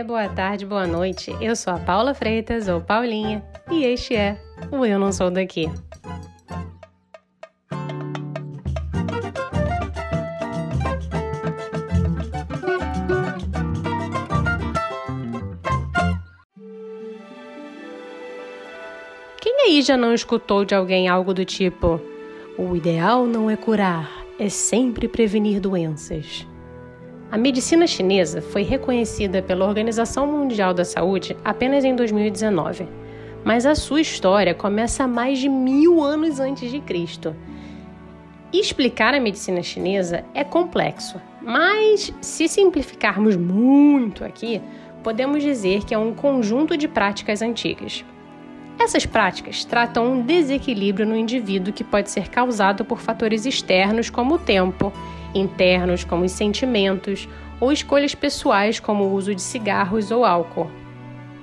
dia, boa tarde, boa noite. Eu sou a Paula Freitas, ou Paulinha, e este é o Eu Não Sou Daqui. Quem aí já não escutou de alguém algo do tipo: o ideal não é curar, é sempre prevenir doenças? A medicina chinesa foi reconhecida pela Organização Mundial da Saúde apenas em 2019, mas a sua história começa mais de mil anos antes de Cristo. Explicar a medicina chinesa é complexo, mas se simplificarmos muito aqui, podemos dizer que é um conjunto de práticas antigas. Essas práticas tratam um desequilíbrio no indivíduo que pode ser causado por fatores externos como o tempo internos, como os sentimentos, ou escolhas pessoais, como o uso de cigarros ou álcool.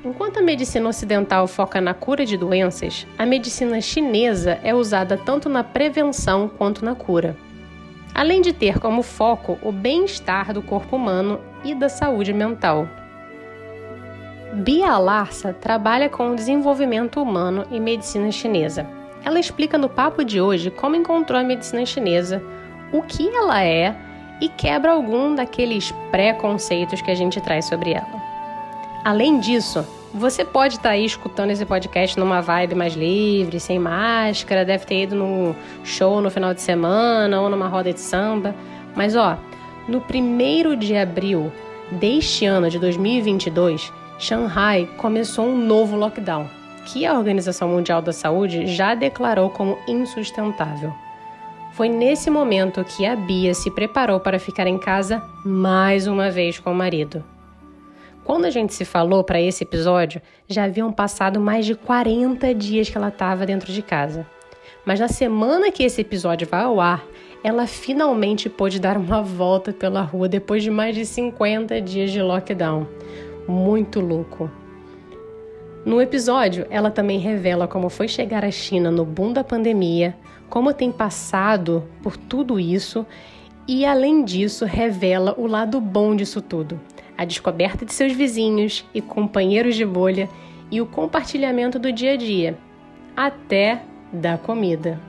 Enquanto a medicina ocidental foca na cura de doenças, a medicina chinesa é usada tanto na prevenção quanto na cura. Além de ter como foco o bem-estar do corpo humano e da saúde mental. Bia Larsa trabalha com o desenvolvimento humano e medicina chinesa. Ela explica no papo de hoje como encontrou a medicina chinesa, o que ela é e quebra algum daqueles preconceitos que a gente traz sobre ela. Além disso, você pode estar tá aí escutando esse podcast numa vibe mais livre, sem máscara, deve ter ido num show no final de semana ou numa roda de samba. Mas ó, no primeiro de abril deste ano de 2022, Shanghai começou um novo lockdown, que a Organização Mundial da Saúde já declarou como insustentável. Foi nesse momento que a Bia se preparou para ficar em casa mais uma vez com o marido. Quando a gente se falou para esse episódio, já haviam passado mais de 40 dias que ela estava dentro de casa. Mas na semana que esse episódio vai ao ar, ela finalmente pôde dar uma volta pela rua depois de mais de 50 dias de lockdown. Muito louco. No episódio, ela também revela como foi chegar à China no boom da pandemia, como tem passado por tudo isso e, além disso, revela o lado bom disso tudo: a descoberta de seus vizinhos e companheiros de bolha e o compartilhamento do dia a dia, até da comida.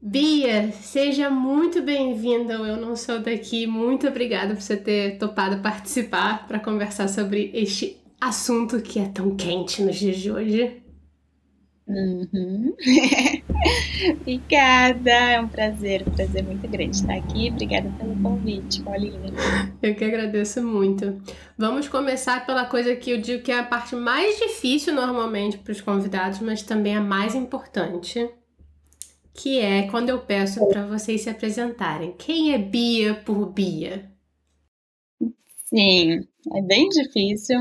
Bia, seja muito bem-vinda Eu Não Sou Daqui. Muito obrigada por você ter topado participar para conversar sobre este assunto que é tão quente nos dias de hoje. Uhum. Obrigada, é um prazer, um prazer muito grande estar aqui. Obrigada pelo convite, Paulinha. Eu que agradeço muito. Vamos começar pela coisa que eu digo que é a parte mais difícil normalmente para os convidados, mas também a mais importante que é quando eu peço para vocês se apresentarem. Quem é Bia por Bia? Sim, é bem difícil.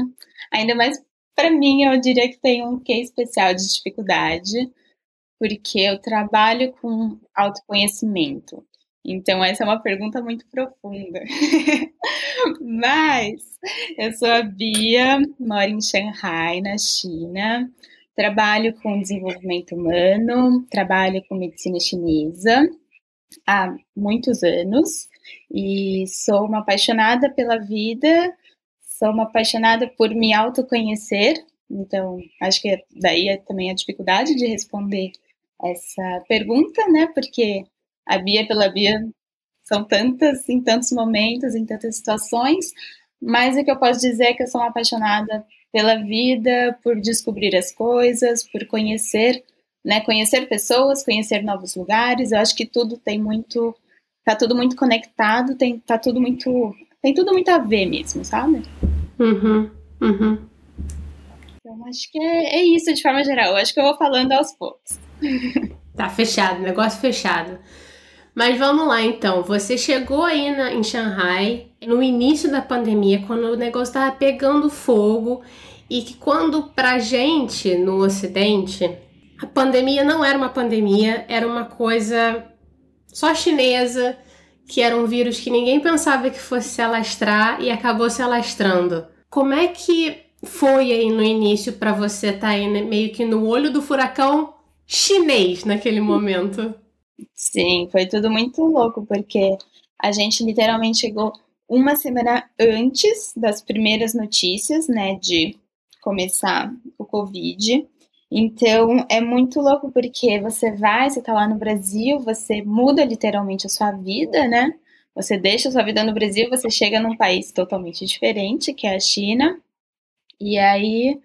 Ainda mais para mim, eu diria que tem um quê especial de dificuldade, porque eu trabalho com autoconhecimento. Então, essa é uma pergunta muito profunda. Mas, eu sou a Bia, moro em Shanghai, na China. Trabalho com desenvolvimento humano, trabalho com medicina chinesa há muitos anos e sou uma apaixonada pela vida, sou uma apaixonada por me autoconhecer. Então, acho que daí é também a dificuldade de responder essa pergunta, né? Porque a Bia pela Bia são tantas, em tantos momentos, em tantas situações, mas o que eu posso dizer é que eu sou uma apaixonada pela vida, por descobrir as coisas, por conhecer, né, conhecer pessoas, conhecer novos lugares. Eu acho que tudo tem muito, tá tudo muito conectado, tem, tá tudo muito, tem tudo muito a ver mesmo, sabe? Uhum, uhum. Então acho que é, é isso de forma geral. Eu acho que eu vou falando aos poucos. Tá fechado, negócio fechado. Mas vamos lá então. Você chegou aí na, em Shanghai no início da pandemia, quando o negócio estava pegando fogo e que quando pra gente no Ocidente a pandemia não era uma pandemia, era uma coisa só chinesa, que era um vírus que ninguém pensava que fosse se alastrar e acabou se alastrando. Como é que foi aí no início para você estar tá aí meio que no olho do furacão chinês naquele momento. Sim, foi tudo muito louco, porque a gente literalmente chegou uma semana antes das primeiras notícias, né, de começar o Covid. Então é muito louco porque você vai, você tá lá no Brasil, você muda literalmente a sua vida, né? Você deixa a sua vida no Brasil, você chega num país totalmente diferente, que é a China. E aí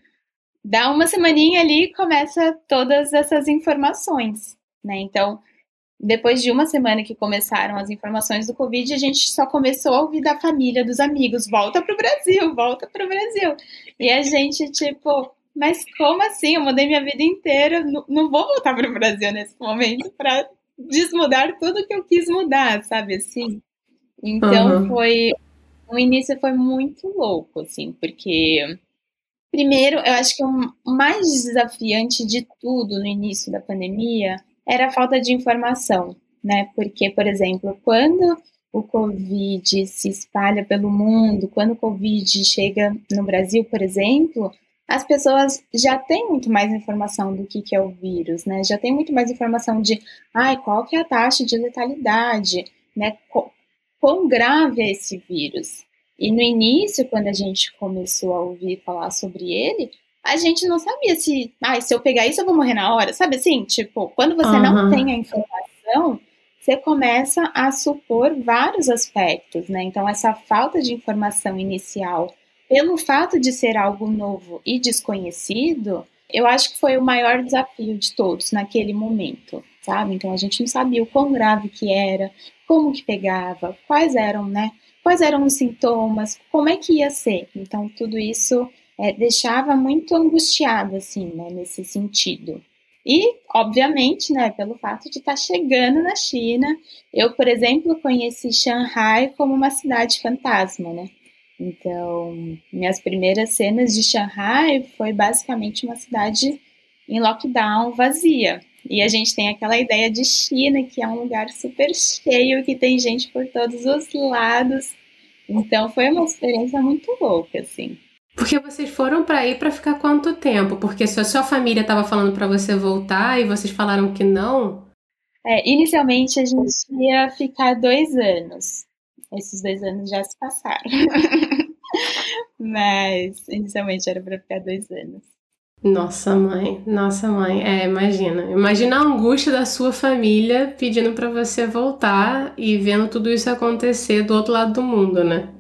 dá uma semaninha ali e começa todas essas informações, né? Então, depois de uma semana que começaram as informações do Covid, a gente só começou a ouvir da família, dos amigos, volta pro Brasil, volta pro Brasil. E a gente, tipo, mas como assim? Eu mudei minha vida inteira, não, vou voltar pro Brasil nesse momento para desmudar tudo que eu quis mudar, sabe assim? Então uhum. foi. O início foi muito louco, assim, porque. Primeiro, eu acho que o mais desafiante de tudo no início da pandemia era a falta de informação, né? Porque, por exemplo, quando o Covid se espalha pelo mundo, quando o Covid chega no Brasil, por exemplo, as pessoas já têm muito mais informação do que, que é o vírus, né? Já tem muito mais informação de, ai, qual que é a taxa de letalidade, né? Quão grave é esse vírus? E no início, quando a gente começou a ouvir falar sobre ele, a gente não sabia se, ah, se eu pegar isso eu vou morrer na hora, sabe assim? Tipo, quando você uhum. não tem a informação, você começa a supor vários aspectos, né? Então, essa falta de informação inicial, pelo fato de ser algo novo e desconhecido, eu acho que foi o maior desafio de todos naquele momento, sabe? Então, a gente não sabia o quão grave que era, como que pegava, quais eram, né? Quais eram os sintomas, como é que ia ser. Então, tudo isso é, deixava muito angustiado, assim, né, nesse sentido. E, obviamente, né, pelo fato de estar tá chegando na China, eu, por exemplo, conheci Shanghai como uma cidade fantasma, né? Então, minhas primeiras cenas de Shanghai foi basicamente uma cidade em lockdown vazia. E a gente tem aquela ideia de China, que é um lugar super cheio, que tem gente por todos os lados. Então, foi uma experiência muito louca, assim. Porque vocês foram para ir para ficar quanto tempo? Porque se a sua família estava falando para você voltar e vocês falaram que não. É, inicialmente a gente ia ficar dois anos. Esses dois anos já se passaram. Mas inicialmente era para ficar dois anos. Nossa mãe, nossa mãe, é, imagina. Imagina a angústia da sua família pedindo para você voltar e vendo tudo isso acontecer do outro lado do mundo, né?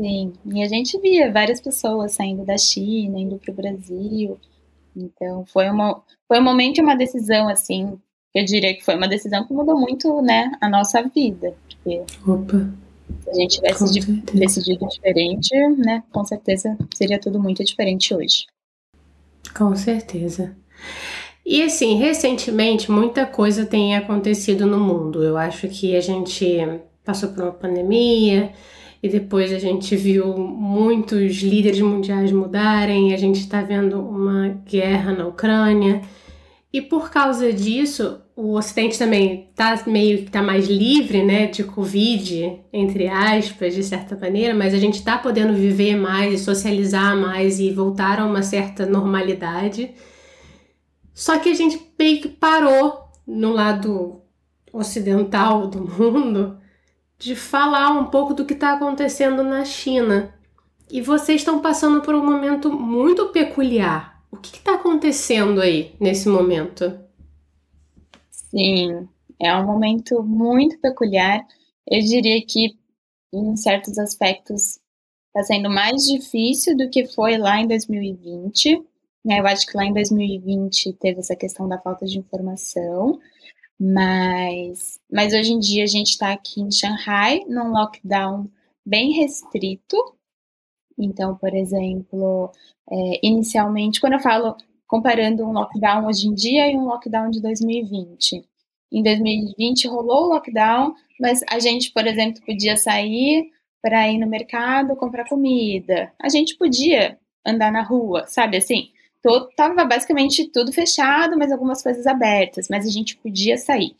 Sim, e a gente via várias pessoas saindo da China, indo para o Brasil. Então, foi, uma, foi um momento e uma decisão, assim, eu diria que foi uma decisão que mudou muito, né, a nossa vida. Porque Opa. se a gente tivesse decidido diferente, né, com certeza seria tudo muito diferente hoje. Com certeza. E assim, recentemente muita coisa tem acontecido no mundo. Eu acho que a gente passou por uma pandemia, e depois a gente viu muitos líderes mundiais mudarem, a gente está vendo uma guerra na Ucrânia. E por causa disso, o Ocidente também está meio que tá mais livre, né, de Covid, entre aspas, de certa maneira, mas a gente está podendo viver mais socializar mais e voltar a uma certa normalidade. Só que a gente meio que parou no lado ocidental do mundo de falar um pouco do que está acontecendo na China. E vocês estão passando por um momento muito peculiar. O que está acontecendo aí nesse momento? Sim, é um momento muito peculiar. Eu diria que, em certos aspectos, está sendo mais difícil do que foi lá em 2020. Eu acho que lá em 2020 teve essa questão da falta de informação, mas, mas hoje em dia a gente está aqui em Shanghai, num lockdown bem restrito. Então, por exemplo, é, inicialmente, quando eu falo comparando um lockdown hoje em dia e um lockdown de 2020. Em 2020 rolou o lockdown, mas a gente, por exemplo, podia sair para ir no mercado comprar comida. A gente podia andar na rua, sabe assim? Todo, tava basicamente tudo fechado, mas algumas coisas abertas, mas a gente podia sair.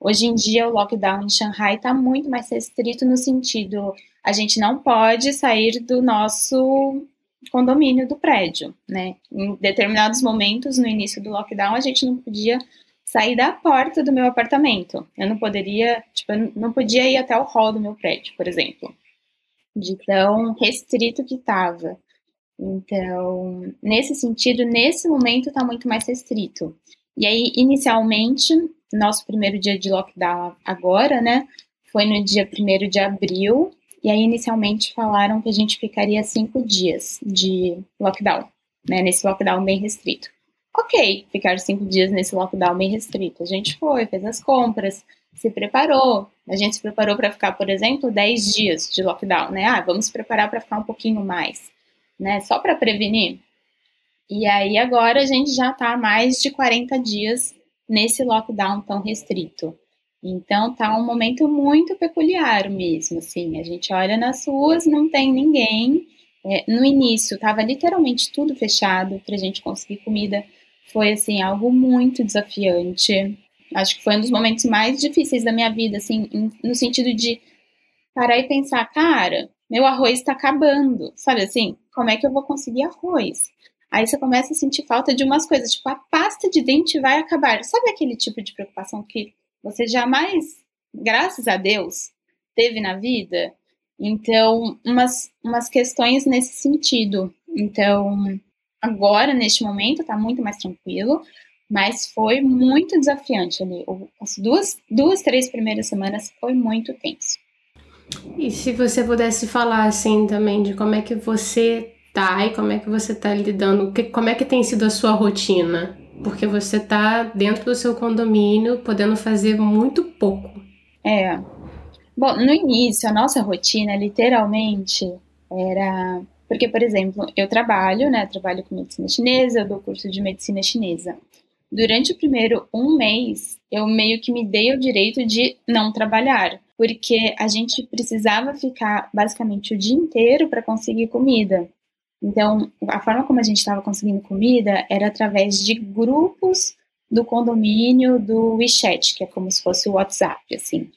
Hoje em dia, o lockdown em Shanghai está muito mais restrito no sentido, a gente não pode sair do nosso condomínio do prédio, né? Em determinados momentos, no início do lockdown, a gente não podia sair da porta do meu apartamento. Eu não poderia, tipo, eu não podia ir até o hall do meu prédio, por exemplo. De tão restrito que estava. Então, nesse sentido, nesse momento está muito mais restrito. E aí, inicialmente, nosso primeiro dia de lockdown agora, né, foi no dia 1 de abril, e aí inicialmente falaram que a gente ficaria cinco dias de lockdown, né, nesse lockdown bem restrito. Ok, ficar cinco dias nesse lockdown bem restrito. A gente foi, fez as compras, se preparou. A gente se preparou para ficar, por exemplo, 10 dias de lockdown, né? Ah, vamos se preparar para ficar um pouquinho mais, né? Só para prevenir. E aí agora a gente já está mais de 40 dias nesse lockdown tão restrito. Então tá um momento muito peculiar mesmo, assim. A gente olha nas ruas, não tem ninguém. É, no início tava literalmente tudo fechado para a gente conseguir comida. Foi assim algo muito desafiante. Acho que foi um dos momentos mais difíceis da minha vida, assim, no sentido de parar e pensar, cara, meu arroz está acabando, sabe assim? Como é que eu vou conseguir arroz? Aí você começa a sentir falta de umas coisas, tipo, a pasta de dente vai acabar. Sabe aquele tipo de preocupação que você jamais, graças a Deus, teve na vida? Então, umas, umas questões nesse sentido. Então, agora, neste momento, tá muito mais tranquilo, mas foi muito desafiante ali. As duas, duas, três primeiras semanas foi muito tenso. E se você pudesse falar assim também de como é que você tá e como é que você tá lidando, que, como é que tem sido a sua rotina? Porque você tá dentro do seu condomínio, podendo fazer muito pouco. É. Bom, no início, a nossa rotina, literalmente, era. Porque, por exemplo, eu trabalho, né? Trabalho com medicina chinesa, eu dou curso de medicina chinesa. Durante o primeiro um mês, eu meio que me dei o direito de não trabalhar, porque a gente precisava ficar basicamente o dia inteiro para conseguir comida. Então, a forma como a gente estava conseguindo comida era através de grupos do condomínio do WeChat, que é como se fosse o WhatsApp, assim.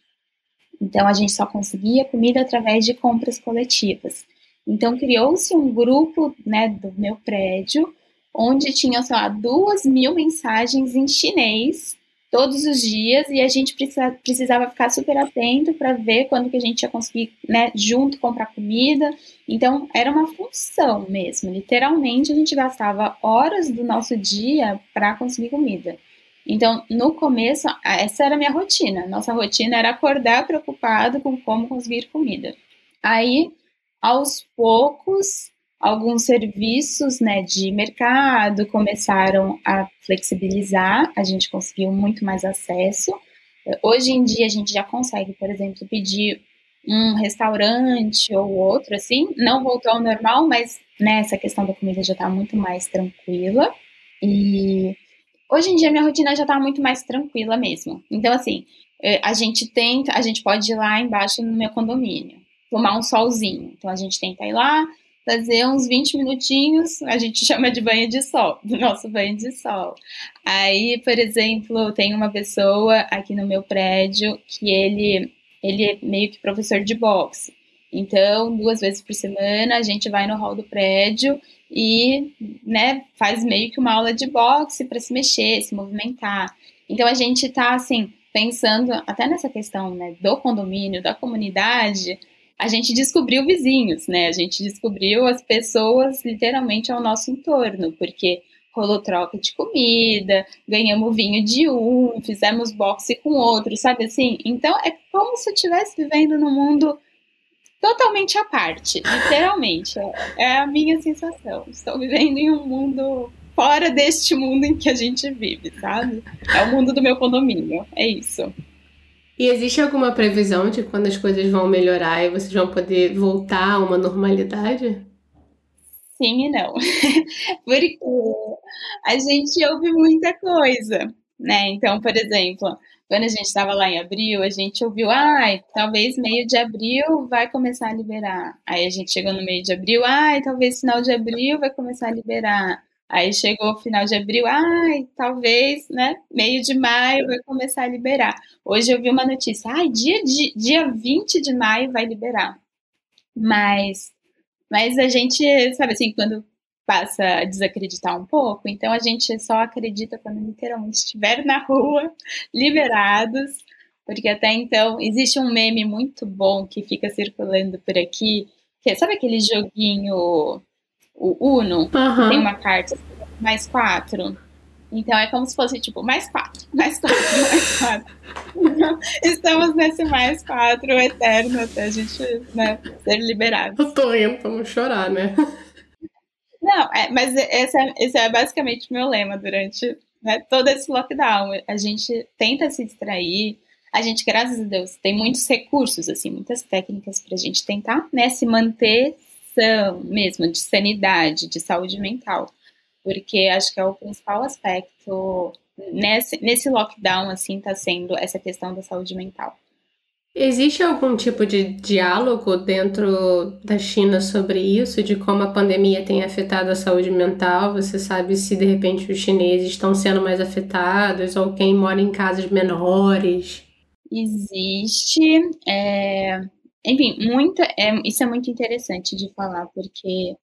Então, a gente só conseguia comida através de compras coletivas. Então, criou-se um grupo, né, do meu prédio, onde tinha, sei lá, duas mil mensagens em chinês todos os dias e a gente precisa, precisava ficar super atento para ver quando que a gente ia conseguir, né, junto comprar comida. Então, era uma função mesmo. Literalmente, a gente gastava horas do nosso dia para conseguir comida. Então, no começo, essa era a minha rotina. Nossa rotina era acordar preocupado com como conseguir comida. Aí, aos poucos, alguns serviços né, de mercado começaram a flexibilizar, a gente conseguiu muito mais acesso. Hoje em dia a gente já consegue, por exemplo, pedir um restaurante ou outro, assim, não voltou ao normal, mas né, questão da comida já está muito mais tranquila. E hoje em dia minha rotina já está muito mais tranquila mesmo. Então, assim, eh, a gente tenta, a gente pode ir lá embaixo no meu condomínio, tomar um solzinho. Então a gente tenta ir lá, fazer uns 20 minutinhos, a gente chama de banho de sol, do nosso banho de sol. Aí, por exemplo, tem uma pessoa aqui no meu prédio que ele, ele é meio que professor de boxe. Então, duas vezes por semana, a gente vai no hall do prédio e né, faz meio que uma aula de boxe para se mexer, se movimentar. Então, a gente está, assim, pensando até nessa questão né, do condomínio, da comunidade, a gente descobriu vizinhos, né? A gente descobriu as pessoas literalmente ao nosso entorno, porque rolou troca de comida, ganhamos vinho de um, fizemos boxe com outro, sabe assim? Então é como se eu estivesse vivendo num mundo totalmente à parte, literalmente. É a minha sensação. Estou vivendo em um mundo fora deste mundo em que a gente vive, sabe? É o mundo do meu condomínio, é isso. E existe alguma previsão de quando as coisas vão melhorar e vocês vão poder voltar a uma normalidade? Sim e não. Porque a gente ouve muita coisa, né? Então, por exemplo, quando a gente estava lá em abril, a gente ouviu, ai, talvez meio de abril vai começar a liberar. Aí a gente chegou no meio de abril, ai, talvez final de abril vai começar a liberar. Aí chegou o final de abril, ai, talvez, né, meio de maio vai começar a liberar. Hoje eu vi uma notícia, ai, dia, dia 20 de maio vai liberar. Mas Mas a gente, sabe assim, quando passa a desacreditar um pouco, então a gente só acredita quando literalmente estiver na rua, liberados, porque até então existe um meme muito bom que fica circulando por aqui, que é, sabe aquele joguinho, o Uno, uhum. tem uma carta mais quatro? Então é como se fosse tipo mais quatro, mais quatro, mais quatro. Então, estamos nesse mais quatro eterno até a gente né, ser liberado. Eu tô indo pra não chorar, né? Não, é, mas esse é, esse é basicamente o meu lema durante né, todo esse lockdown. A gente tenta se distrair, a gente, graças a Deus, tem muitos recursos, assim, muitas técnicas para a gente tentar né, se manter são mesmo, de sanidade, de saúde mental. Porque acho que é o principal aspecto nesse, nesse lockdown, assim, está sendo essa questão da saúde mental. Existe algum tipo de diálogo dentro da China sobre isso, de como a pandemia tem afetado a saúde mental? Você sabe se de repente os chineses estão sendo mais afetados ou quem mora em casas menores? Existe. É... Enfim, muita, é, isso é muito interessante de falar, porque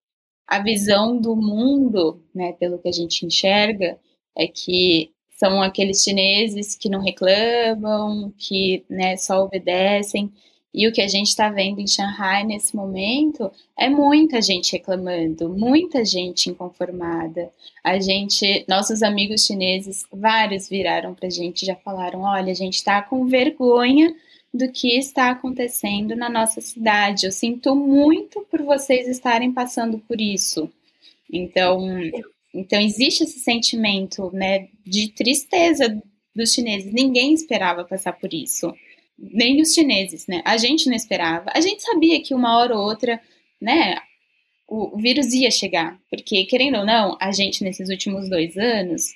a visão do mundo, né, pelo que a gente enxerga, é que são aqueles chineses que não reclamam, que né, só obedecem. E o que a gente está vendo em Shanghai nesse momento é muita gente reclamando, muita gente inconformada. A gente, nossos amigos chineses, vários viraram para a gente, já falaram: olha, a gente está com vergonha do que está acontecendo na nossa cidade. Eu sinto muito por vocês estarem passando por isso. Então, então existe esse sentimento, né, de tristeza dos chineses. Ninguém esperava passar por isso, nem os chineses, né? A gente não esperava. A gente sabia que uma hora ou outra, né, o vírus ia chegar, porque querendo ou não, a gente nesses últimos dois anos,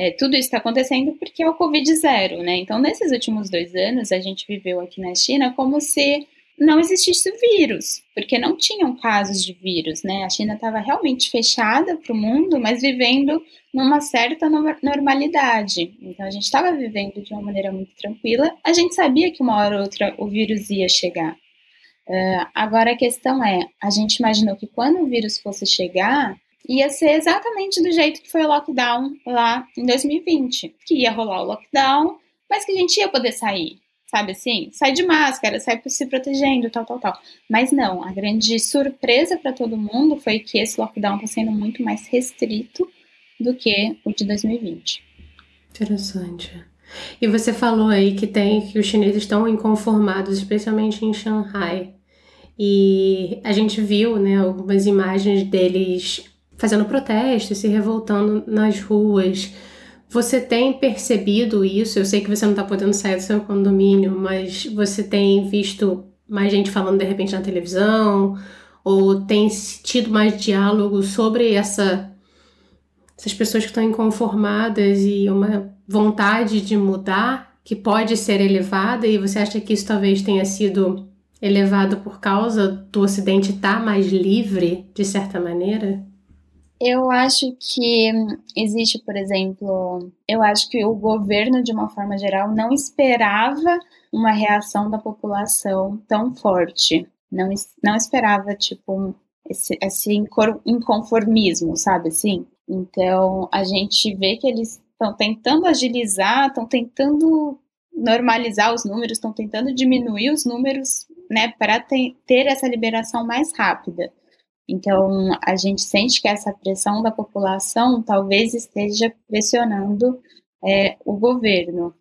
é, tudo isso está acontecendo porque é o Covid zero, né? Então nesses últimos dois anos a gente viveu aqui na China como se não existisse vírus, porque não tinham casos de vírus, né? A China estava realmente fechada para o mundo, mas vivendo numa certa normalidade. Então a gente estava vivendo de uma maneira muito tranquila. A gente sabia que uma hora ou outra o vírus ia chegar. Uh, agora a questão é, a gente imaginou que quando o vírus fosse chegar, ia ser exatamente do jeito que foi o lockdown lá em 2020, que ia rolar o lockdown, mas que a gente ia poder sair sabe assim? Sai de máscara, sai se protegendo, tal, tal, tal. Mas não, a grande surpresa para todo mundo foi que esse lockdown está sendo muito mais restrito do que o de 2020. Interessante. E você falou aí que tem que os chineses estão inconformados, especialmente em Shanghai. E a gente viu, né, algumas imagens deles fazendo protestos, se revoltando nas ruas. Você tem percebido isso? Eu sei que você não está podendo sair do seu condomínio, mas você tem visto mais gente falando de repente na televisão? Ou tem tido mais diálogo sobre essa, essas pessoas que estão inconformadas e uma vontade de mudar que pode ser elevada? E você acha que isso talvez tenha sido elevado por causa do Ocidente estar tá mais livre, de certa maneira? Eu acho que existe, por exemplo, eu acho que o governo, de uma forma geral, não esperava uma reação da população tão forte. Não, não esperava, tipo, esse, esse inconformismo, sabe assim? Então, a gente vê que eles estão tentando agilizar, estão tentando normalizar os números, estão tentando diminuir os números, né, para ter essa liberação mais rápida. Então, a gente sente que essa pressão da população talvez esteja pressionando é, o governo.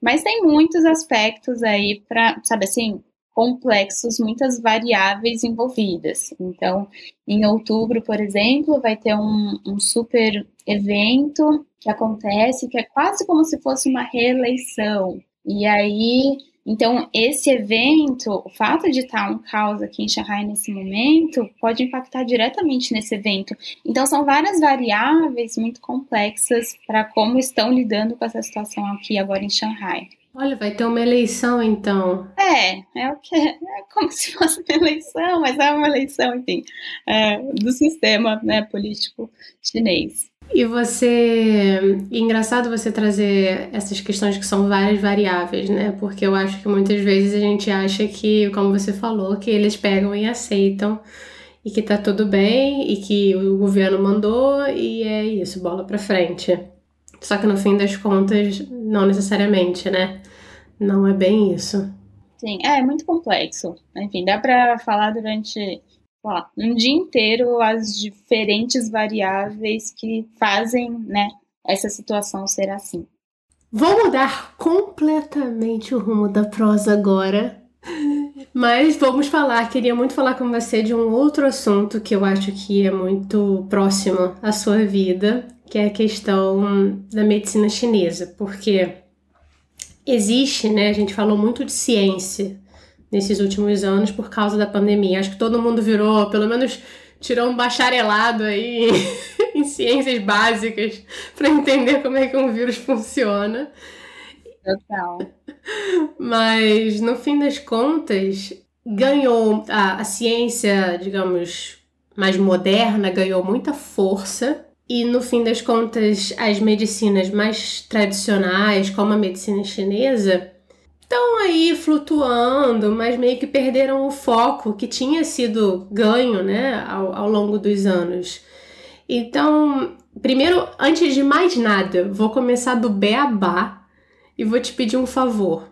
Mas tem muitos aspectos aí para, sabe assim, complexos, muitas variáveis envolvidas. Então, em outubro, por exemplo, vai ter um, um super evento que acontece que é quase como se fosse uma reeleição. E aí então, esse evento, o fato de estar um caos aqui em Shanghai nesse momento, pode impactar diretamente nesse evento. Então, são várias variáveis muito complexas para como estão lidando com essa situação aqui agora em Shanghai. Olha, vai ter uma eleição então. É, é o que é como se fosse uma eleição, mas é uma eleição, enfim, é, do sistema né, político chinês. E você. engraçado você trazer essas questões que são várias variáveis, né? Porque eu acho que muitas vezes a gente acha que, como você falou, que eles pegam e aceitam e que tá tudo bem e que o governo mandou e é isso, bola para frente. Só que no fim das contas, não necessariamente, né? Não é bem isso. Sim, é, é muito complexo. Enfim, dá para falar durante lá, um dia inteiro as diferentes variáveis que fazem, né, essa situação ser assim. Vou mudar completamente o rumo da prosa agora. Mas vamos falar, queria muito falar com você de um outro assunto que eu acho que é muito próximo à sua vida, que é a questão da medicina chinesa, porque existe, né? A gente falou muito de ciência nesses últimos anos por causa da pandemia. Acho que todo mundo virou, pelo menos tirou um bacharelado aí em ciências básicas para entender como é que um vírus funciona. Total. Mas no fim das contas, ganhou a, a ciência, digamos, mais moderna, ganhou muita força. E no fim das contas, as medicinas mais tradicionais, como a medicina chinesa, estão aí flutuando, mas meio que perderam o foco que tinha sido ganho né, ao, ao longo dos anos. Então, primeiro, antes de mais nada, vou começar do beabá e vou te pedir um favor.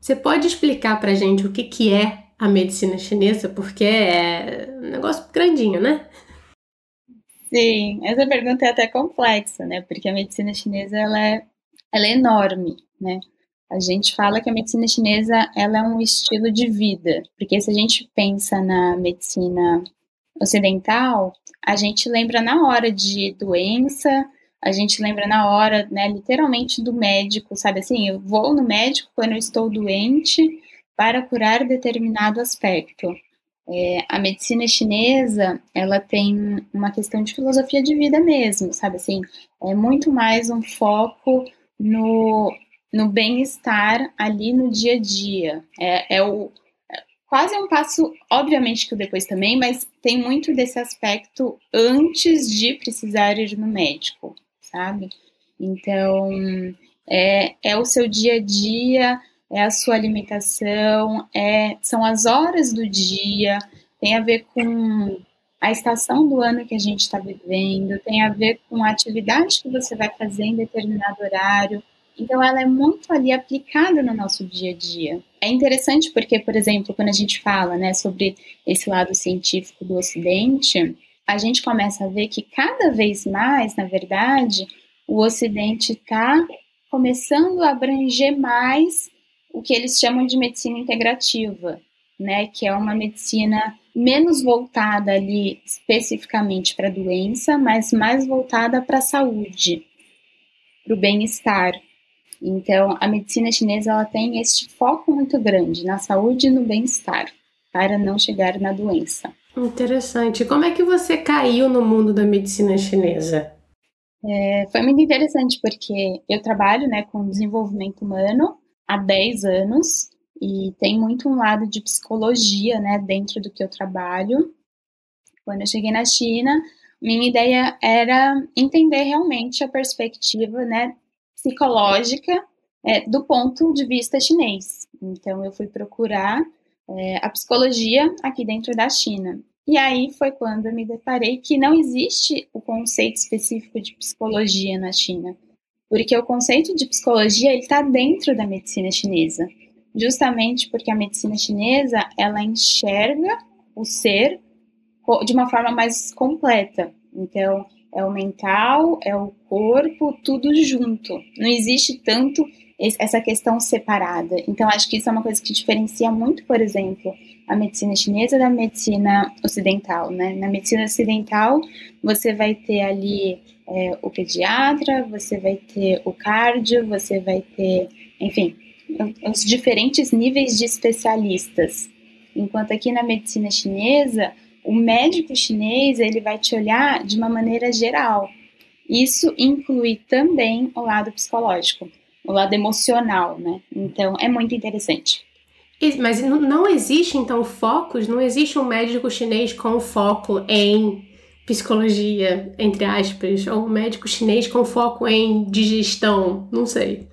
Você pode explicar pra gente o que, que é a medicina chinesa? Porque é um negócio grandinho, né? Sim, essa pergunta é até complexa, né? Porque a medicina chinesa ela é, ela é enorme, né? A gente fala que a medicina chinesa ela é um estilo de vida, porque se a gente pensa na medicina ocidental, a gente lembra na hora de doença, a gente lembra na hora, né, literalmente do médico, sabe assim, eu vou no médico quando eu estou doente para curar determinado aspecto. É, a medicina chinesa, ela tem uma questão de filosofia de vida mesmo, sabe assim, é muito mais um foco no, no bem-estar ali no dia a dia. É, é o é quase um passo, obviamente que o depois também, mas tem muito desse aspecto antes de precisar ir no médico, sabe? Então, é, é o seu dia a dia, é a sua alimentação, é, são as horas do dia, tem a ver com a estação do ano que a gente está vivendo, tem a ver com a atividade que você vai fazer em determinado horário, então, ela é muito ali aplicada no nosso dia a dia. É interessante porque, por exemplo, quando a gente fala né, sobre esse lado científico do Ocidente, a gente começa a ver que cada vez mais, na verdade, o Ocidente está começando a abranger mais o que eles chamam de medicina integrativa, né, que é uma medicina menos voltada ali especificamente para a doença, mas mais voltada para a saúde, para o bem-estar. Então, a medicina chinesa ela tem este foco muito grande na saúde e no bem-estar, para não chegar na doença. Interessante. Como é que você caiu no mundo da medicina chinesa? É, foi muito interessante porque eu trabalho né, com desenvolvimento humano há 10 anos e tem muito um lado de psicologia né, dentro do que eu trabalho. Quando eu cheguei na China, minha ideia era entender realmente a perspectiva né, psicológica é, do ponto de vista chinês. Então, eu fui procurar é, a psicologia aqui dentro da China. E aí foi quando eu me deparei que não existe o conceito específico de psicologia na China, porque o conceito de psicologia está dentro da medicina chinesa, justamente porque a medicina chinesa ela enxerga o ser de uma forma mais completa. Então, é o mental, é o corpo, tudo junto. Não existe tanto essa questão separada. Então, acho que isso é uma coisa que diferencia muito, por exemplo, a medicina chinesa da medicina ocidental. Né? Na medicina ocidental, você vai ter ali é, o pediatra, você vai ter o cardio, você vai ter, enfim, os diferentes níveis de especialistas. Enquanto aqui na medicina chinesa, o médico chinês ele vai te olhar de uma maneira geral. Isso inclui também o lado psicológico, o lado emocional, né? Então é muito interessante. Mas não existe então focos, não existe um médico chinês com foco em psicologia, entre aspas, ou um médico chinês com foco em digestão, não sei.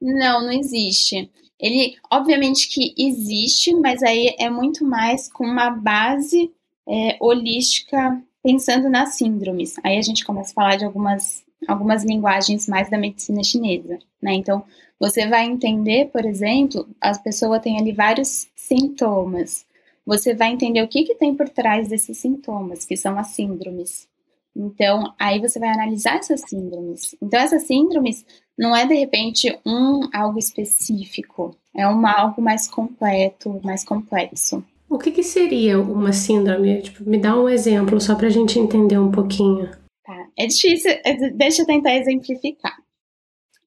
Não, não existe. Ele, obviamente que existe, mas aí é muito mais com uma base é, holística pensando nas síndromes. Aí a gente começa a falar de algumas, algumas linguagens mais da medicina chinesa, né? Então, você vai entender, por exemplo, a pessoa tem ali vários sintomas. Você vai entender o que, que tem por trás desses sintomas, que são as síndromes. Então, aí você vai analisar essas síndromes. Então, essas síndromes não é de repente um algo específico, é um algo mais completo, mais complexo. O que, que seria uma síndrome? Tipo, me dá um exemplo só para a gente entender um pouquinho. Tá, é difícil, é, deixa eu tentar exemplificar.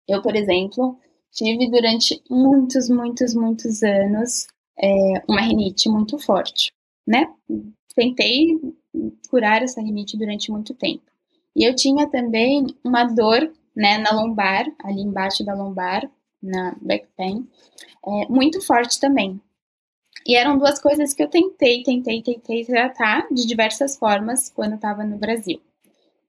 Eu, por exemplo, tive durante muitos, muitos, muitos anos é, uma rinite muito forte, né? Tentei curar essa rinite durante muito tempo. E eu tinha também uma dor, né, na lombar, ali embaixo da lombar, na back pain, é, muito forte também. E eram duas coisas que eu tentei, tentei, tentei tratar de diversas formas quando estava no Brasil.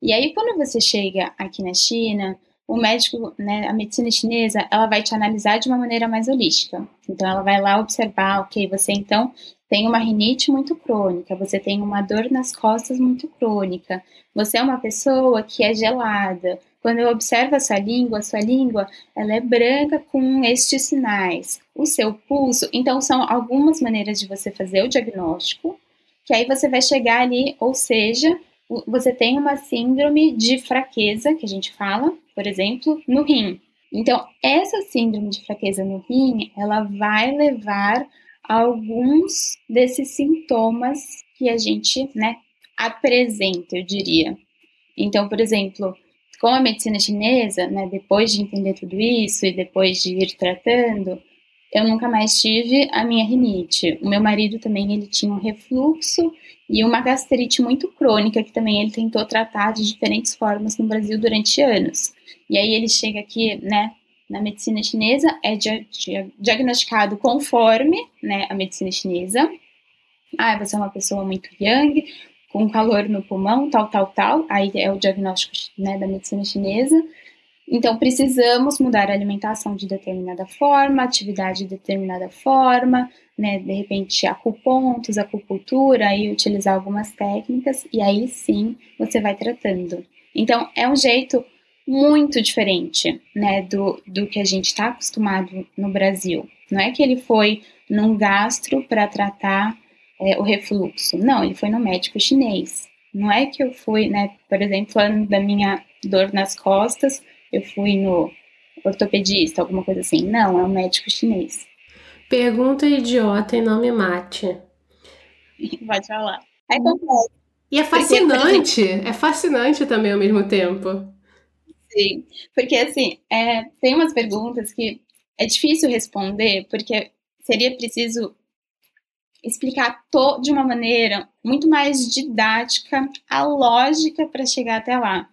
E aí, quando você chega aqui na China, o médico, né, a medicina chinesa, ela vai te analisar de uma maneira mais holística. Então, ela vai lá observar, ok, você então tem uma rinite muito crônica, você tem uma dor nas costas muito crônica, você é uma pessoa que é gelada. Quando eu observo a sua língua, a sua língua, ela é branca com estes sinais. O seu pulso, então são algumas maneiras de você fazer o diagnóstico, que aí você vai chegar ali, ou seja, você tem uma síndrome de fraqueza, que a gente fala, por exemplo, no rim. Então, essa síndrome de fraqueza no rim, ela vai levar alguns desses sintomas que a gente, né, apresenta, eu diria. Então, por exemplo, com a medicina chinesa, né, depois de entender tudo isso e depois de ir tratando, eu nunca mais tive a minha rinite. O meu marido também ele tinha um refluxo e uma gastrite muito crônica que também ele tentou tratar de diferentes formas no Brasil durante anos. E aí ele chega aqui, né, na medicina chinesa é dia, dia, diagnosticado conforme, né, a medicina chinesa. Ah, você é uma pessoa muito young, com calor no pulmão, tal, tal, tal. Aí é o diagnóstico, né, da medicina chinesa. Então, precisamos mudar a alimentação de determinada forma, atividade de determinada forma, né? De repente, acupontos, acupuntura, e utilizar algumas técnicas, e aí sim você vai tratando. Então, é um jeito muito diferente, né, do, do que a gente está acostumado no Brasil. Não é que ele foi num gastro para tratar é, o refluxo. Não, ele foi no médico chinês. Não é que eu fui, né, por exemplo, falando da minha dor nas costas, eu fui no ortopedista, alguma coisa assim. Não, é um médico chinês. Pergunta idiota e não me mate. Pode falar. É. E é fascinante, porque, é fascinante também ao mesmo tempo. Sim, porque assim, é, tem umas perguntas que é difícil responder, porque seria preciso explicar de uma maneira muito mais didática a lógica para chegar até lá.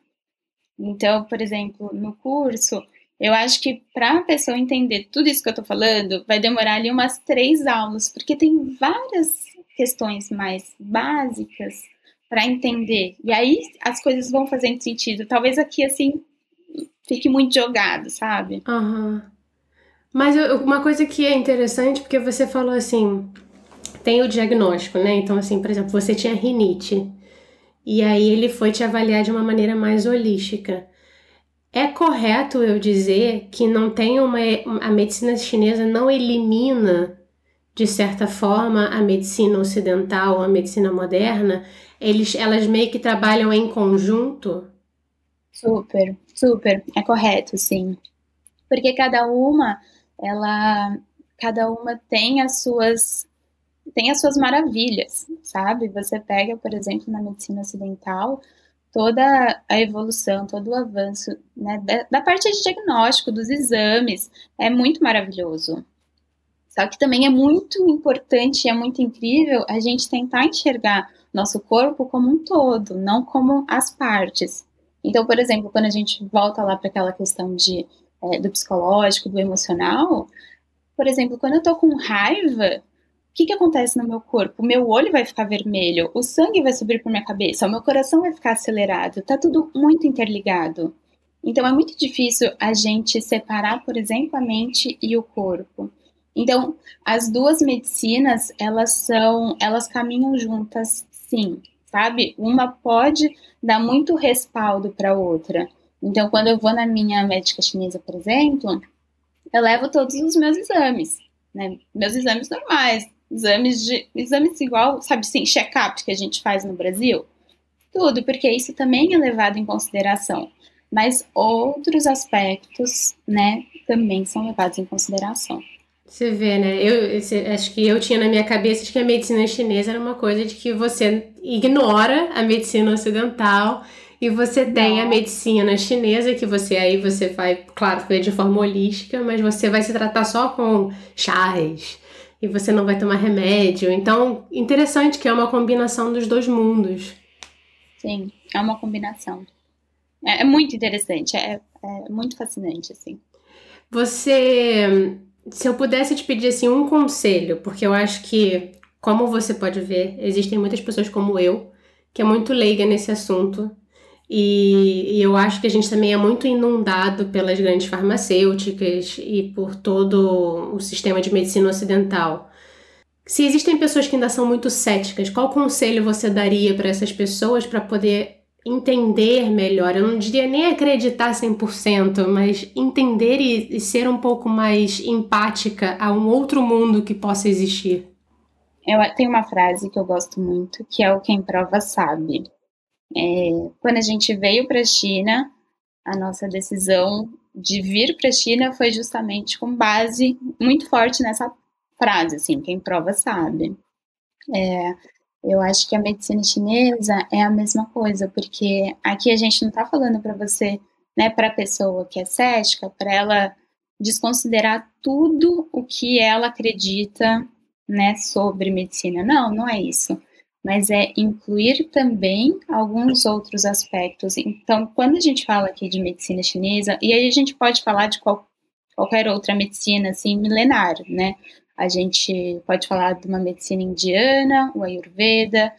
Então, por exemplo, no curso, eu acho que para a pessoa entender tudo isso que eu estou falando, vai demorar ali umas três aulas, porque tem várias questões mais básicas para entender. E aí as coisas vão fazendo sentido. Talvez aqui, assim, fique muito jogado, sabe? Uhum. Mas uma coisa que é interessante, porque você falou assim, tem o diagnóstico, né? Então, assim, por exemplo, você tinha rinite. E aí ele foi te avaliar de uma maneira mais holística. É correto eu dizer que não tem uma a medicina chinesa não elimina de certa forma a medicina ocidental, a medicina moderna, eles elas meio que trabalham em conjunto? Super, super, é correto, sim. Porque cada uma, ela cada uma tem as suas tem as suas maravilhas, sabe? Você pega, por exemplo, na medicina ocidental, toda a evolução, todo o avanço né, da, da, parte de diagnóstico, dos exames, é muito maravilhoso. Só que também é muito importante é muito incrível a gente tentar enxergar nosso corpo como um todo, não como as partes. Então, por exemplo, quando a gente volta lá para aquela questão de, é, do psicológico, do emocional, por exemplo, quando eu tô com raiva, que, que acontece no meu corpo? O meu olho vai ficar vermelho, o sangue vai subir para minha cabeça, o meu coração vai ficar acelerado, tá tudo muito interligado. Então é muito difícil a gente separar, por exemplo, a mente e o corpo. Então, as duas medicinas, elas são, elas caminham juntas, sim, sabe? Uma pode dar muito respaldo para outra. Então, quando eu vou na minha médica chinesa, por exemplo, eu levo todos os meus exames, né? Meus exames normais, exames de exames igual, sabe assim, check-up que a gente faz no Brasil. Tudo, porque isso também é levado em consideração. Mas outros aspectos, né, também são levados em consideração. Você vê, né? Eu acho que eu tinha na minha cabeça de que a medicina chinesa era uma coisa de que você ignora a medicina ocidental e você tem Não. a medicina chinesa, que você aí você vai, claro, ver de forma holística, mas você vai se tratar só com chás e você não vai tomar remédio. Então, interessante que é uma combinação dos dois mundos. Sim, é uma combinação. É, é muito interessante, é, é muito fascinante, assim. Você, se eu pudesse te pedir assim um conselho, porque eu acho que, como você pode ver, existem muitas pessoas como eu que é muito leiga nesse assunto e, e, eu acho que a gente também é muito inundado pelas grandes farmacêuticas e por todo o sistema de medicina ocidental. Se existem pessoas que ainda são muito céticas, qual conselho você daria para essas pessoas para poder entender melhor? Eu não diria nem acreditar 100%, mas entender e, e ser um pouco mais empática a um outro mundo que possa existir. Eu tenho uma frase que eu gosto muito, que é o quem prova sabe. É, quando a gente veio para a China, a nossa decisão de vir para a China foi justamente com base muito forte nessa frase, assim, quem prova sabe. É, eu acho que a medicina chinesa é a mesma coisa, porque aqui a gente não está falando para você, né, para a pessoa que é cética, para ela desconsiderar tudo o que ela acredita, né, sobre medicina. Não, não é isso mas é incluir também alguns outros aspectos. Então, quando a gente fala aqui de medicina chinesa, e aí a gente pode falar de qual, qualquer outra medicina, assim, milenar, né? A gente pode falar de uma medicina indiana, o Ayurveda.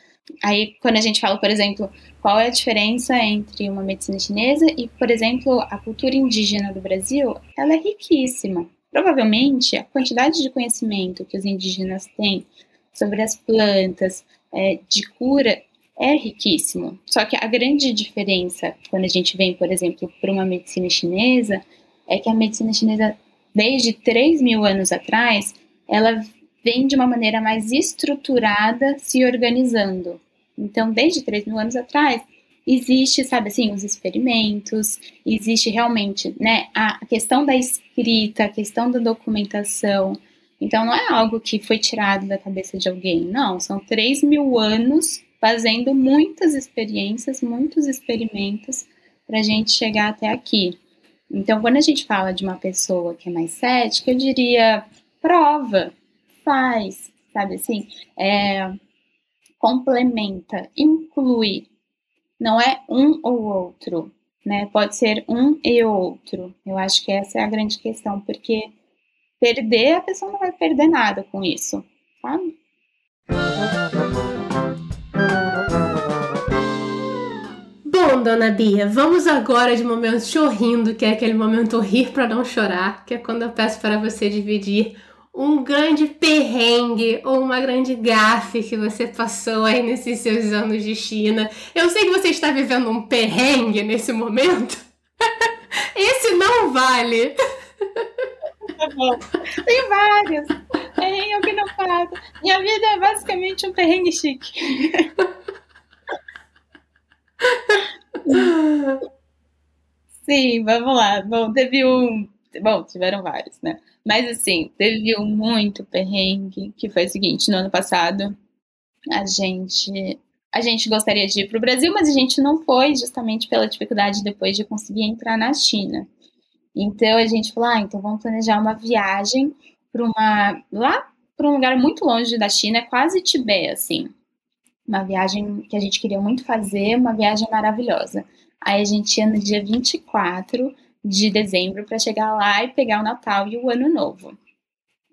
Aí, quando a gente fala, por exemplo, qual é a diferença entre uma medicina chinesa e, por exemplo, a cultura indígena do Brasil, ela é riquíssima. Provavelmente, a quantidade de conhecimento que os indígenas têm sobre as plantas, é, de cura é riquíssimo. Só que a grande diferença, quando a gente vem, por exemplo, para uma medicina chinesa, é que a medicina chinesa, desde 3 mil anos atrás, ela vem de uma maneira mais estruturada, se organizando. Então, desde 3 mil anos atrás, existe, sabe assim, os experimentos, existe realmente, né, a questão da escrita, a questão da documentação, então não é algo que foi tirado da cabeça de alguém, não. São 3 mil anos fazendo muitas experiências, muitos experimentos para a gente chegar até aqui. Então, quando a gente fala de uma pessoa que é mais cética, eu diria prova, faz, sabe assim, é, complementa, inclui. Não é um ou outro, né? Pode ser um e outro. Eu acho que essa é a grande questão, porque perder, a pessoa não vai perder nada com isso, sabe? Bom, dona Bia, vamos agora de momento chorrindo, que é aquele momento rir para não chorar, que é quando eu peço para você dividir um grande perrengue ou uma grande gafe que você passou aí nesses seus anos de China. Eu sei que você está vivendo um perrengue nesse momento. Esse não vale. Tá bom. Tem vários. Perrengue que não faço. Minha vida é basicamente um perrengue chique. Sim, vamos lá. Bom, teve um. Bom, tiveram vários, né? Mas assim, teve um muito perrengue, que foi o seguinte, no ano passado, a gente. A gente gostaria de ir para o Brasil, mas a gente não foi justamente pela dificuldade depois de conseguir entrar na China. Então a gente falou, ah, então vamos planejar uma viagem para uma lá para um lugar muito longe da China, quase Tibete, assim. Uma viagem que a gente queria muito fazer, uma viagem maravilhosa. Aí a gente ia no dia 24 de dezembro para chegar lá e pegar o Natal e o Ano Novo.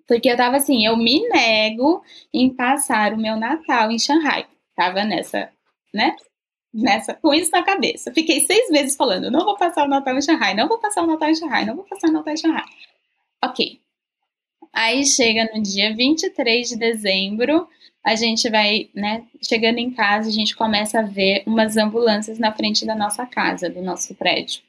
Porque eu tava assim, eu me nego em passar o meu Natal em Xangai. Tava nessa, né? nessa, com isso na cabeça. Fiquei seis meses falando, não vou passar o Natal em Shanghai, não vou passar o Natal em Shanghai, não vou passar o Natal em Shanghai. Ok. Aí chega no dia 23 de dezembro, a gente vai, né, chegando em casa, a gente começa a ver umas ambulâncias na frente da nossa casa, do nosso prédio.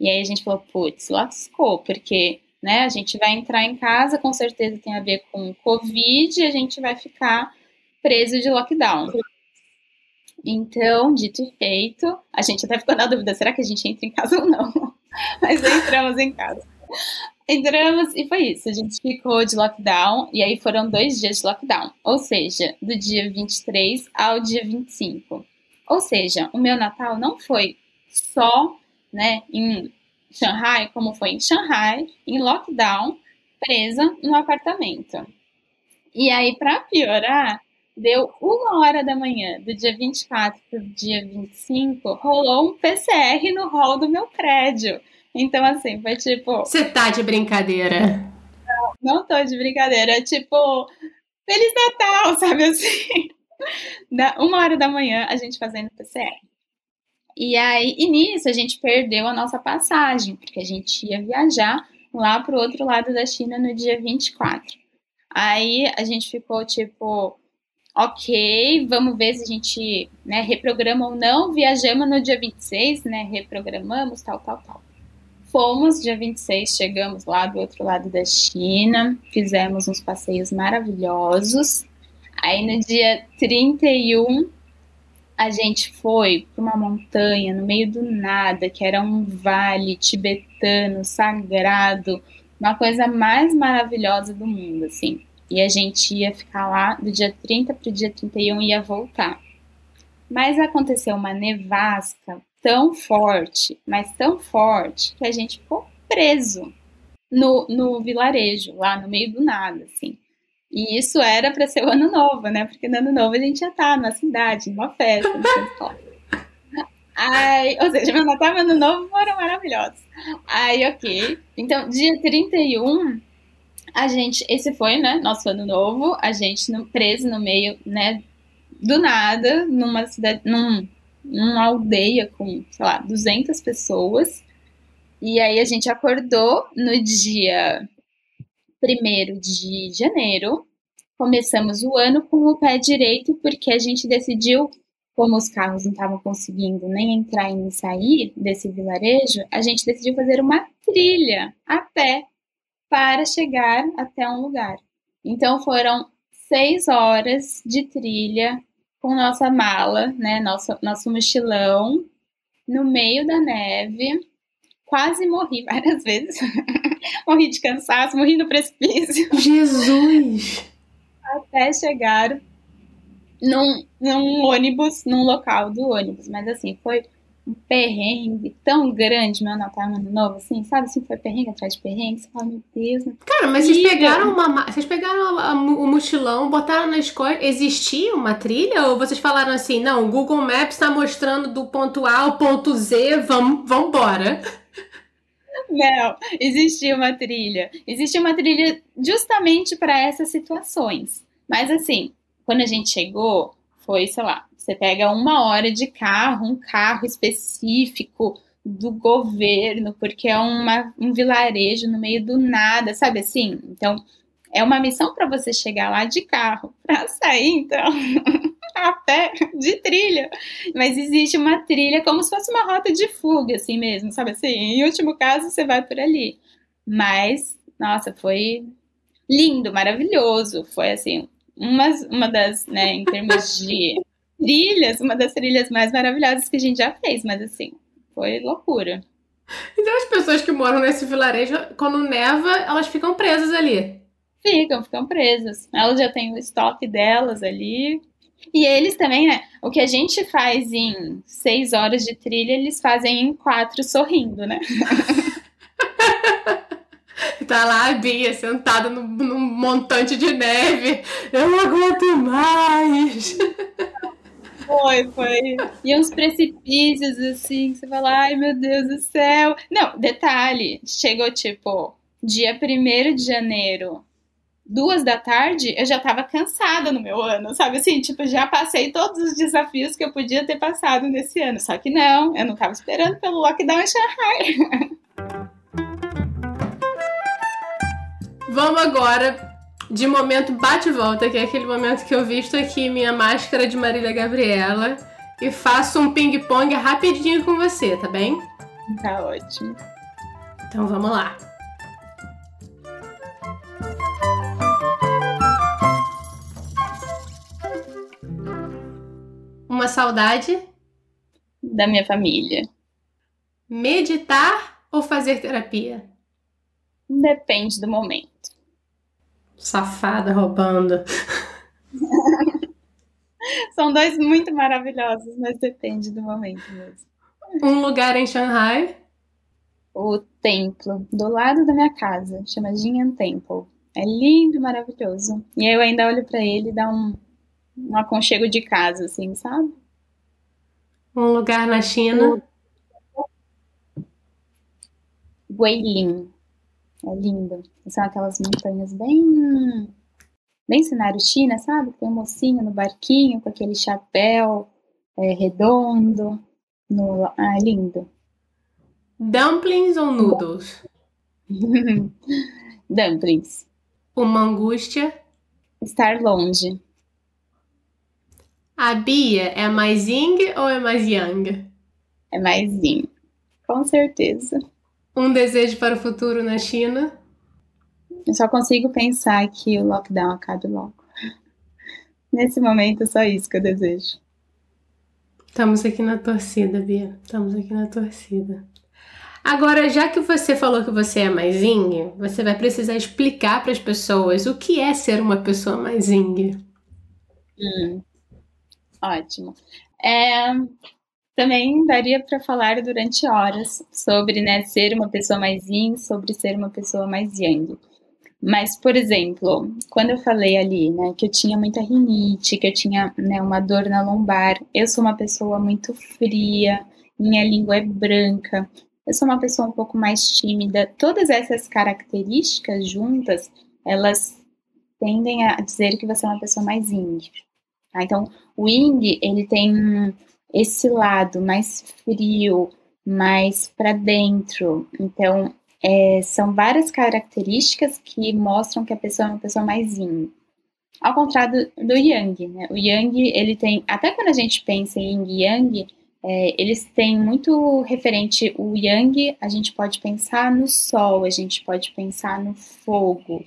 E aí a gente falou, putz, lascou, porque, né, a gente vai entrar em casa, com certeza tem a ver com Covid, e a gente vai ficar preso de lockdown. Então, dito e feito, a gente até ficou na dúvida, será que a gente entra em casa ou não? Mas entramos em casa. Entramos e foi isso. A gente ficou de lockdown e aí foram dois dias de lockdown. Ou seja, do dia 23 ao dia 25. Ou seja, o meu Natal não foi só né, em Shanghai, como foi em Shanghai, em lockdown, presa no apartamento. E aí, para piorar, deu uma hora da manhã, do dia 24 para o dia 25, rolou um PCR no hall do meu prédio. Então, assim, foi tipo. Você tá de brincadeira? Não, não tô de brincadeira. É tipo, Feliz Natal, sabe assim? Da uma hora da manhã, a gente fazendo PCR. E aí, e nisso, a gente perdeu a nossa passagem, porque a gente ia viajar lá pro outro lado da China no dia 24. Aí a gente ficou tipo, ok, vamos ver se a gente né, reprograma ou não. Viajamos no dia 26, né? Reprogramamos, tal, tal, tal. Fomos dia 26, chegamos lá do outro lado da China, fizemos uns passeios maravilhosos. Aí no dia 31, a gente foi para uma montanha no meio do nada, que era um vale tibetano sagrado, uma coisa mais maravilhosa do mundo, assim. E a gente ia ficar lá do dia 30 para o dia 31 e ia voltar. Mas aconteceu uma nevasca tão forte, mas tão forte, que a gente ficou preso no, no vilarejo, lá no meio do nada, assim. E isso era para ser o ano novo, né? Porque no ano novo a gente já tá na cidade, numa festa, no Ai, ou seja, meu Natal e meu ano novo foram maravilhosos. Aí, ok. Então, dia 31, a gente, esse foi, né, nosso ano novo, a gente no, preso no meio, né, do nada, numa cidade, num uma aldeia com, sei lá, 200 pessoas. E aí a gente acordou no dia 1 de janeiro. Começamos o ano com o pé direito, porque a gente decidiu, como os carros não estavam conseguindo nem entrar e nem sair desse vilarejo, a gente decidiu fazer uma trilha a pé para chegar até um lugar. Então foram seis horas de trilha com nossa mala, né, nosso, nosso mochilão, no meio da neve. Quase morri várias vezes. morri de cansaço, morri no precipício. Jesus! Até chegar num, num ônibus, num local do ônibus. Mas assim, foi um perrengue tão grande, meu Natal Ano Novo, assim, sabe? Assim, foi perrengue atrás de perrengue. Você fala, meu Deus. Né? Cara, mas vocês pegaram uma. Vocês pegaram a, a, o mochilão, botaram na escola. Existia uma trilha? Ou vocês falaram assim, não, o Google Maps está mostrando do ponto A ao ponto Z, vamos embora. Não, existia uma trilha. Existia uma trilha justamente para essas situações. Mas assim, quando a gente chegou, foi, sei lá, você pega uma hora de carro, um carro específico do governo, porque é uma, um vilarejo no meio do nada, sabe assim? Então, é uma missão para você chegar lá de carro, para sair, então, a pé, de trilha. Mas existe uma trilha como se fosse uma rota de fuga, assim mesmo, sabe assim? Em último caso, você vai por ali. Mas, nossa, foi lindo, maravilhoso. Foi, assim, uma, uma das, né, em termos de trilhas, uma das trilhas mais maravilhosas que a gente já fez, mas assim, foi loucura. Então as pessoas que moram nesse vilarejo, quando neva, elas ficam presas ali. Ficam, ficam presas. Elas já têm o estoque delas ali. E eles também, né? O que a gente faz em seis horas de trilha, eles fazem em quatro sorrindo, né? tá lá a Bia sentada num, num montante de neve. Eu não aguento mais. Foi, foi. E uns precipícios, assim, que você fala, ai meu Deus do céu. Não, detalhe, chegou tipo, dia 1 de janeiro, duas da tarde, eu já tava cansada no meu ano, sabe assim? Tipo, já passei todos os desafios que eu podia ter passado nesse ano. Só que não, eu não tava esperando pelo lockdown em Shanghai. Vamos agora de momento bate-volta, que é aquele momento que eu visto aqui minha máscara de Marília Gabriela e faço um ping-pong rapidinho com você, tá bem? Tá ótimo. Então vamos lá. Uma saudade da minha família. Meditar ou fazer terapia? Depende do momento. Safada roubando. São dois muito maravilhosos, mas depende do momento mesmo. Um lugar em Shanghai? O templo, do lado da minha casa, chama Jinyan Temple. É lindo e maravilhoso. E eu ainda olho para ele e dá um, um aconchego de casa, assim, sabe? Um lugar na China? Guilin. É lindo. São aquelas montanhas bem. Bem cenário China, sabe? Tem um mocinho no barquinho com aquele chapéu é, redondo. No... Ah, é lindo. Dumplings ou noodles? Dumplings. Uma angústia? Estar longe. A Bia é mais Ying ou é mais Yang? É mais Ying, com certeza. Um desejo para o futuro na China? Eu só consigo pensar que o lockdown acabe logo. Nesse momento, é só isso que eu desejo. Estamos aqui na torcida, Bia. Estamos aqui na torcida. Agora, já que você falou que você é mais Ying, você vai precisar explicar para as pessoas o que é ser uma pessoa mais Ying. Hum, ótimo. É, também daria para falar durante horas sobre né, ser uma pessoa mais yin, sobre ser uma pessoa mais yang. Mas, por exemplo, quando eu falei ali, né, que eu tinha muita rinite, que eu tinha né, uma dor na lombar, eu sou uma pessoa muito fria, minha língua é branca, eu sou uma pessoa um pouco mais tímida. Todas essas características juntas, elas tendem a dizer que você é uma pessoa mais yin. Tá? Então, o yin, ele tem esse lado mais frio, mais para dentro. Então, é, são várias características que mostram que a pessoa é uma pessoa mais yin. Ao contrário do, do yang, né? O yang, ele tem, até quando a gente pensa em yin e yang, é, eles têm muito referente o yang, a gente pode pensar no sol, a gente pode pensar no fogo,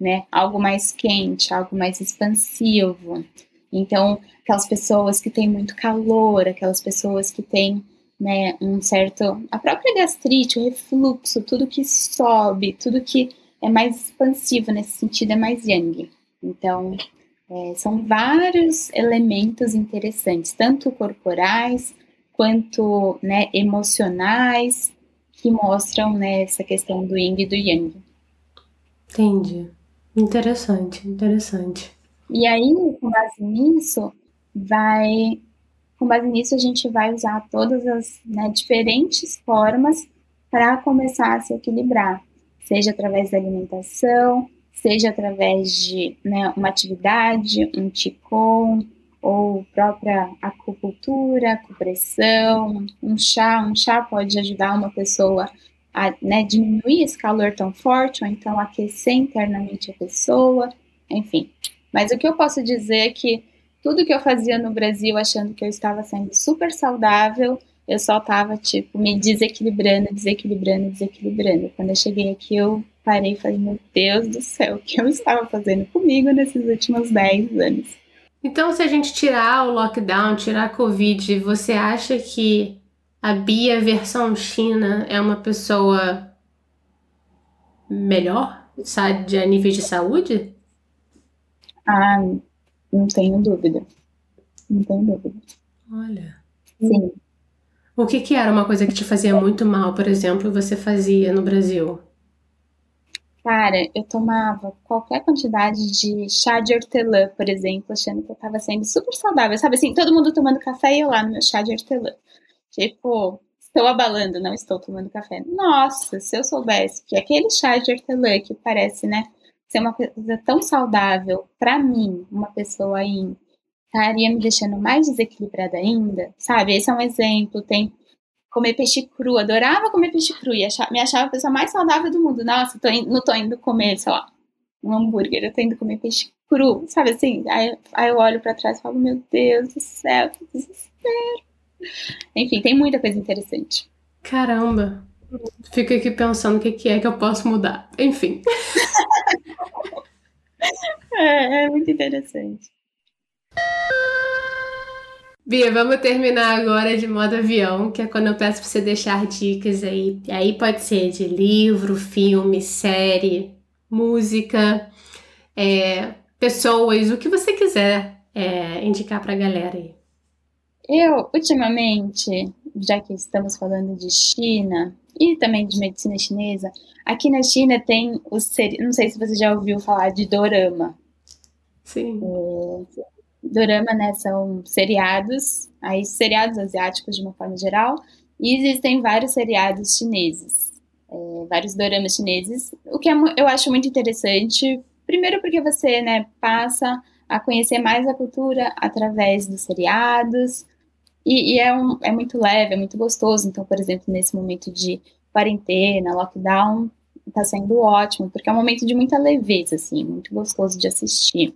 né? Algo mais quente, algo mais expansivo. Então, aquelas pessoas que têm muito calor, aquelas pessoas que têm né, um certo. a própria gastrite, o refluxo, tudo que sobe, tudo que é mais expansivo nesse sentido é mais yang. Então, é, são vários elementos interessantes, tanto corporais quanto né, emocionais, que mostram né, essa questão do yin e do yang. Entendi. Interessante, interessante. E aí, com base nisso, vai, com base nisso, a gente vai usar todas as né, diferentes formas para começar a se equilibrar, seja através da alimentação, seja através de né, uma atividade, um Qigong, ou própria acupuntura, acupressão, um chá. Um chá pode ajudar uma pessoa a né, diminuir esse calor tão forte, ou então aquecer internamente a pessoa, enfim. Mas o que eu posso dizer é que tudo que eu fazia no Brasil achando que eu estava sendo super saudável, eu só estava, tipo, me desequilibrando, desequilibrando, desequilibrando. Quando eu cheguei aqui, eu parei e falei, meu Deus do céu, o que eu estava fazendo comigo nesses últimos 10 anos? Então, se a gente tirar o lockdown, tirar a Covid, você acha que a Bia versão China é uma pessoa melhor, a nível de saúde? Ah, não tenho dúvida. Não tenho dúvida. Olha. Sim. O que, que era uma coisa que te fazia muito mal, por exemplo, você fazia no Brasil? Cara, eu tomava qualquer quantidade de chá de hortelã, por exemplo, achando que eu tava sendo super saudável. Sabe assim, todo mundo tomando café e eu lá no meu chá de hortelã. Tipo, estou abalando, não estou tomando café. Nossa, se eu soubesse que aquele chá de hortelã que parece, né, ser uma coisa tão saudável para mim, uma pessoa aí, estaria me deixando mais desequilibrada ainda, sabe? Esse é um exemplo. Tem comer peixe cru, adorava comer peixe cru e achava, me achava a pessoa mais saudável do mundo. Nossa, tô in, não tô indo comer, sei lá, um hambúrguer, eu tô indo comer peixe cru, sabe assim? Aí, aí eu olho para trás e falo, meu Deus do céu, que desespero. Enfim, tem muita coisa interessante. Caramba, fico aqui pensando o que, é que eu posso mudar. Enfim. é, é muito interessante. Bia, vamos terminar agora de modo avião, que é quando eu peço para você deixar dicas aí. E aí pode ser de livro, filme, série, música, é, pessoas, o que você quiser é, indicar para a galera aí. Eu, ultimamente, já que estamos falando de China e também de medicina chinesa, aqui na China tem os não sei se você já ouviu falar de dorama. Sim. É, dorama, né, são seriados, aí seriados asiáticos de uma forma geral, e existem vários seriados chineses, é, vários doramas chineses, o que é, eu acho muito interessante, primeiro porque você, né, passa a conhecer mais a cultura através dos seriados, e, e, é, um, é muito leve, é muito gostoso. Então, por exemplo, nesse momento de quarentena, lockdown, tá sendo ótimo, porque é um momento de muita leveza, assim, muito gostoso de assistir.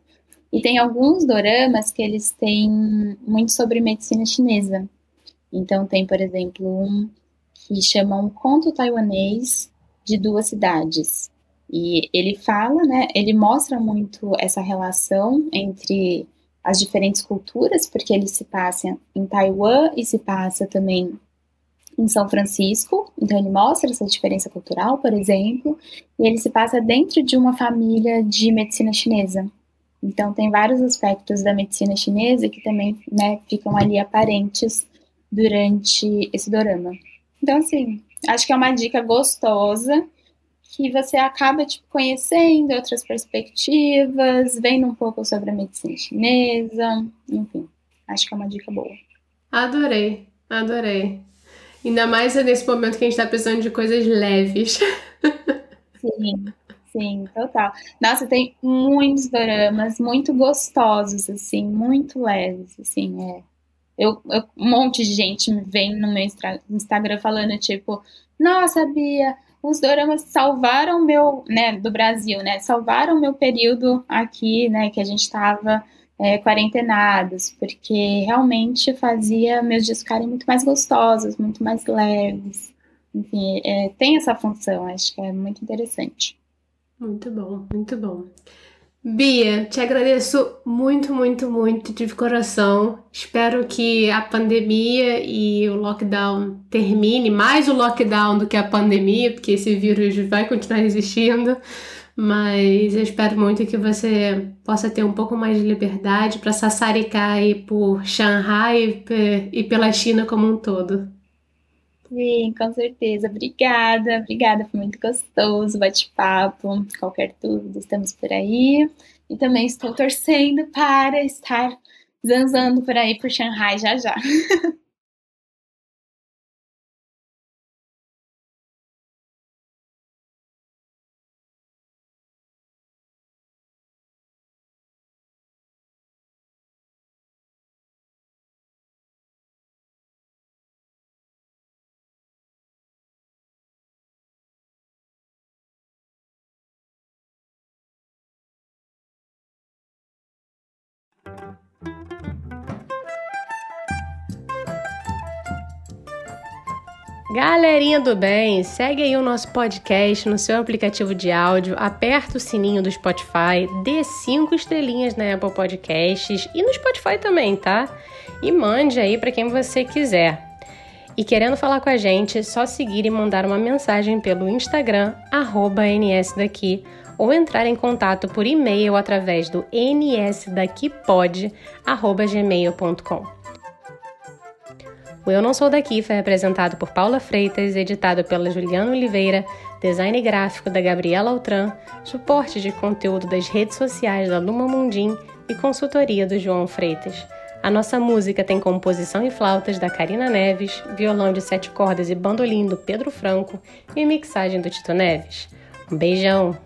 E tem alguns doramas que eles têm muito sobre medicina chinesa. Então, tem, por exemplo, um que chama Um Conto Taiwanês de Duas Cidades. E ele fala, né, ele mostra muito essa relação entre as diferentes culturas, porque ele se passa em Taiwan e se passa também em São Francisco, então ele mostra essa diferença cultural, por exemplo, e ele se passa dentro de uma família de medicina chinesa. Então tem vários aspectos da medicina chinesa que também né, ficam ali aparentes durante esse dorama. Então, assim, acho que é uma dica gostosa que você acaba tipo, conhecendo outras perspectivas, vendo um pouco sobre a medicina chinesa, enfim, acho que é uma dica boa. Adorei, adorei. Ainda mais nesse momento que a gente está precisando de coisas leves. Sim, sim, total. Nossa, tem muitos doramas muito gostosos, assim, muito leves, assim, é. Eu, eu, um monte de gente me vem no meu Instagram falando, tipo, nossa, Bia, os doramas salvaram meu, né, do Brasil, né, salvaram meu período aqui, né, que a gente estava é, quarentenados, porque realmente fazia meus dias ficarem muito mais gostosos, muito mais leves. Enfim, é, tem essa função, acho que é muito interessante. Muito bom, muito bom. Bia, te agradeço muito, muito, muito de coração. Espero que a pandemia e o lockdown termine, mais o lockdown do que a pandemia, porque esse vírus vai continuar existindo. Mas eu espero muito que você possa ter um pouco mais de liberdade para sassaricar aí por Shanghai e pela China como um todo. Sim, com certeza. Obrigada, obrigada. Foi muito gostoso bate-papo. Qualquer dúvida, estamos por aí. E também estou torcendo para estar zanzando por aí por Shanghai já já. Galerinha do bem, segue aí o nosso podcast no seu aplicativo de áudio, aperta o sininho do Spotify, dê cinco estrelinhas na Apple Podcasts e no Spotify também, tá? E mande aí para quem você quiser. E querendo falar com a gente, é só seguir e mandar uma mensagem pelo Instagram, nsdaqui, ou entrar em contato por e-mail através do nsdaquipod.gmail.com. O Eu Não Sou Daqui foi apresentado por Paula Freitas, editado pela Juliana Oliveira, design gráfico da Gabriela Altran, suporte de conteúdo das redes sociais da Luma Mundim e consultoria do João Freitas. A nossa música tem composição e flautas da Karina Neves, violão de sete cordas e bandolim do Pedro Franco e mixagem do Tito Neves. Um beijão!